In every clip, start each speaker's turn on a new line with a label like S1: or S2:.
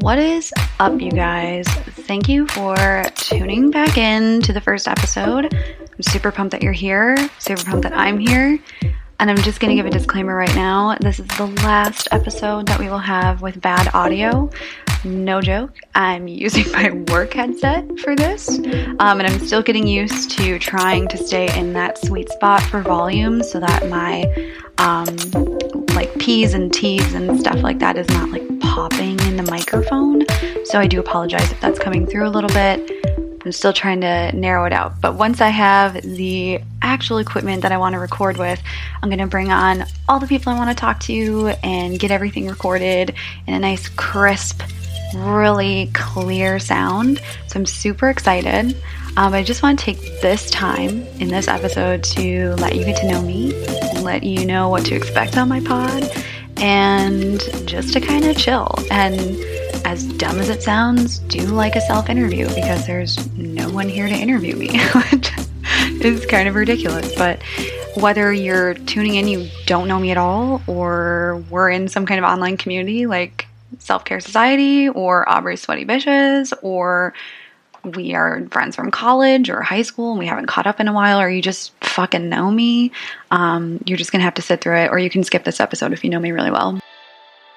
S1: What is up, you guys? Thank you for tuning back in to the first episode. I'm super pumped that you're here, super pumped that I'm here. And I'm just going to give a disclaimer right now. This is the last episode that we will have with bad audio. No joke. I'm using my work headset for this. Um, and I'm still getting used to trying to stay in that sweet spot for volume so that my um, like P's and T's and stuff like that is not like popping in the microphone. So I do apologize if that's coming through a little bit. I'm still trying to narrow it out. But once I have the actual equipment that I want to record with, I'm going to bring on all the people I want to talk to and get everything recorded in a nice, crisp, really clear sound. So I'm super excited. Um, I just want to take this time in this episode to let you get to know me, let you know what to expect on my pod, and just to kind of chill. And as dumb as it sounds, do like a self interview because there's no one here to interview me, which is kind of ridiculous. But whether you're tuning in, you don't know me at all, or we're in some kind of online community like Self Care Society or Aubrey's Sweaty Bitches, or we are friends from college or high school and we haven't caught up in a while, or you just fucking know me, um, you're just gonna have to sit through it, or you can skip this episode if you know me really well.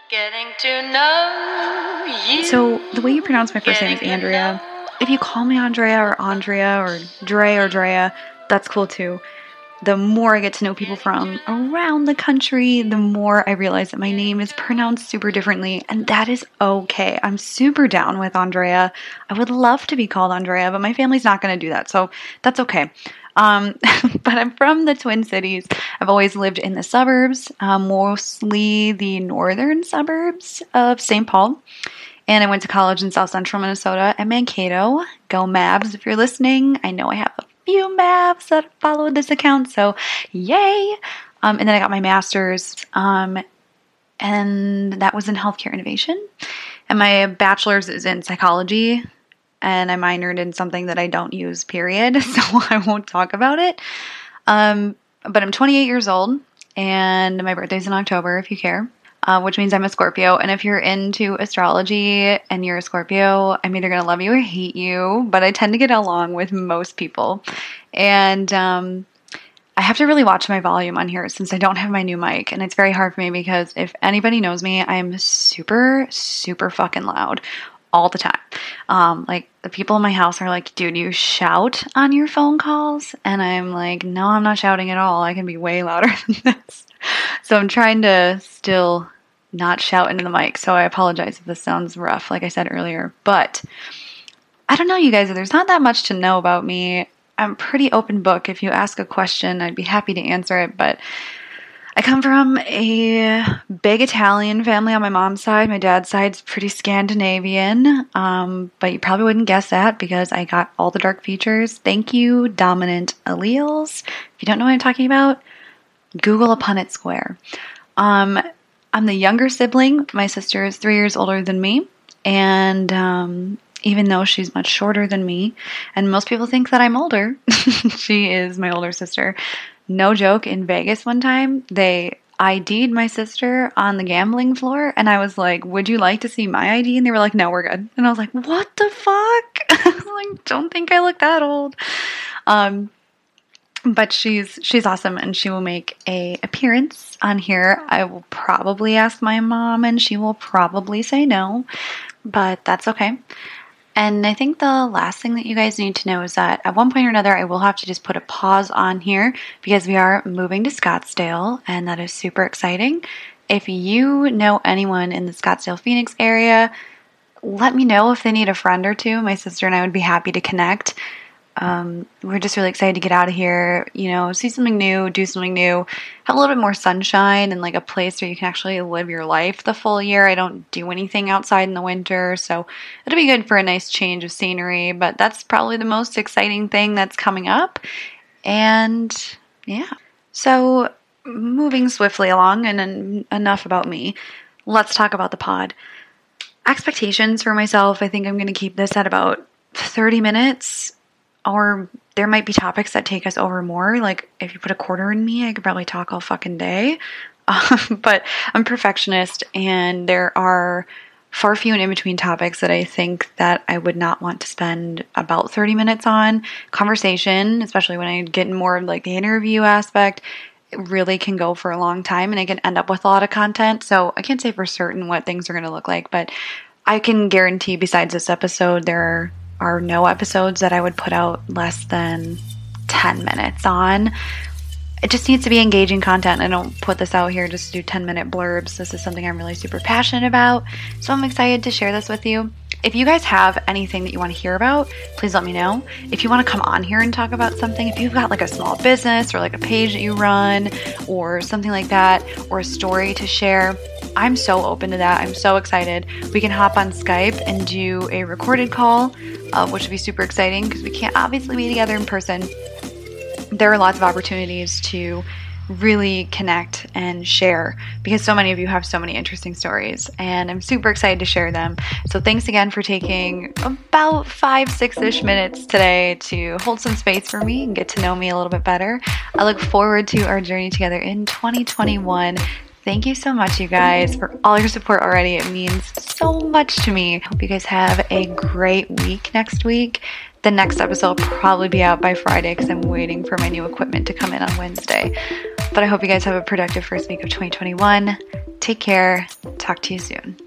S2: Getting to know you.
S1: So the way you pronounce my first name is Andrea. If you call me Andrea or Andrea or Dre or Drea, that's cool too. The more I get to know people from around the country, the more I realize that my name is pronounced super differently, and that is okay. I'm super down with Andrea. I would love to be called Andrea, but my family's not going to do that, so that's okay. Um, but I'm from the Twin Cities. I've always lived in the suburbs, um, mostly the northern suburbs of St. Paul. And I went to college in South Central Minnesota at Mankato. Go Mavs if you're listening. I know I have a few Mavs that followed this account, so yay! Um, and then I got my master's, um, and that was in healthcare innovation. And my bachelor's is in psychology, and I minored in something that I don't use, period. So I won't talk about it. Um, but I'm 28 years old, and my birthday's in October, if you care. Uh, which means I'm a Scorpio. And if you're into astrology and you're a Scorpio, I'm either going to love you or hate you, but I tend to get along with most people. And um, I have to really watch my volume on here since I don't have my new mic. And it's very hard for me because if anybody knows me, I'm super, super fucking loud all the time. Um, like the people in my house are like, dude, you shout on your phone calls? And I'm like, no, I'm not shouting at all. I can be way louder than this. So I'm trying to still not shout into the mic. So I apologize if this sounds rough, like I said earlier. But I don't know, you guys, there's not that much to know about me. I'm pretty open book. If you ask a question, I'd be happy to answer it. But I come from a big Italian family on my mom's side. My dad's side's pretty Scandinavian, um, but you probably wouldn't guess that because I got all the dark features. Thank you, dominant alleles. If you don't know what I'm talking about, Google a Punnett square. Um, I'm the younger sibling. My sister is three years older than me, and um, even though she's much shorter than me, and most people think that I'm older, she is my older sister. No joke, in Vegas one time, they ID'd my sister on the gambling floor, and I was like, Would you like to see my ID? And they were like, No, we're good. And I was like, What the fuck? I was like, Don't think I look that old. Um, but she's she's awesome and she will make a appearance on here. I will probably ask my mom and she will probably say no, but that's okay. And I think the last thing that you guys need to know is that at one point or another, I will have to just put a pause on here because we are moving to Scottsdale, and that is super exciting. If you know anyone in the Scottsdale, Phoenix area, let me know if they need a friend or two. My sister and I would be happy to connect. Um, we're just really excited to get out of here, you know, see something new, do something new, have a little bit more sunshine and like a place where you can actually live your life the full year. I don't do anything outside in the winter, so it'll be good for a nice change of scenery, but that's probably the most exciting thing that's coming up. And yeah. So, moving swiftly along and en- enough about me, let's talk about the pod. Expectations for myself, I think I'm going to keep this at about 30 minutes or there might be topics that take us over more. Like if you put a quarter in me, I could probably talk all fucking day. Um, but I'm perfectionist, and there are far few and in between topics that I think that I would not want to spend about 30 minutes on. Conversation, especially when I get more of like the interview aspect, it really can go for a long time and I can end up with a lot of content. So I can't say for certain what things are going to look like, but I can guarantee besides this episode, there are no episodes that I would put out less than 10 minutes on it just needs to be engaging content. I don't put this out here just to do 10 minute blurbs. This is something I'm really super passionate about. So I'm excited to share this with you. If you guys have anything that you want to hear about, please let me know. If you want to come on here and talk about something, if you've got like a small business or like a page that you run or something like that, or a story to share, I'm so open to that. I'm so excited. We can hop on Skype and do a recorded call, uh, which would be super exciting because we can't obviously be together in person there are lots of opportunities to really connect and share because so many of you have so many interesting stories and I'm super excited to share them. So thanks again for taking about five, six ish minutes today to hold some space for me and get to know me a little bit better. I look forward to our journey together in 2021. Thank you so much, you guys, for all your support already. It means so much to me. Hope you guys have a great week next week. The next episode will probably be out by Friday because I'm waiting for my new equipment to come in on Wednesday. But I hope you guys have a productive first week of 2021. Take care. Talk to you soon.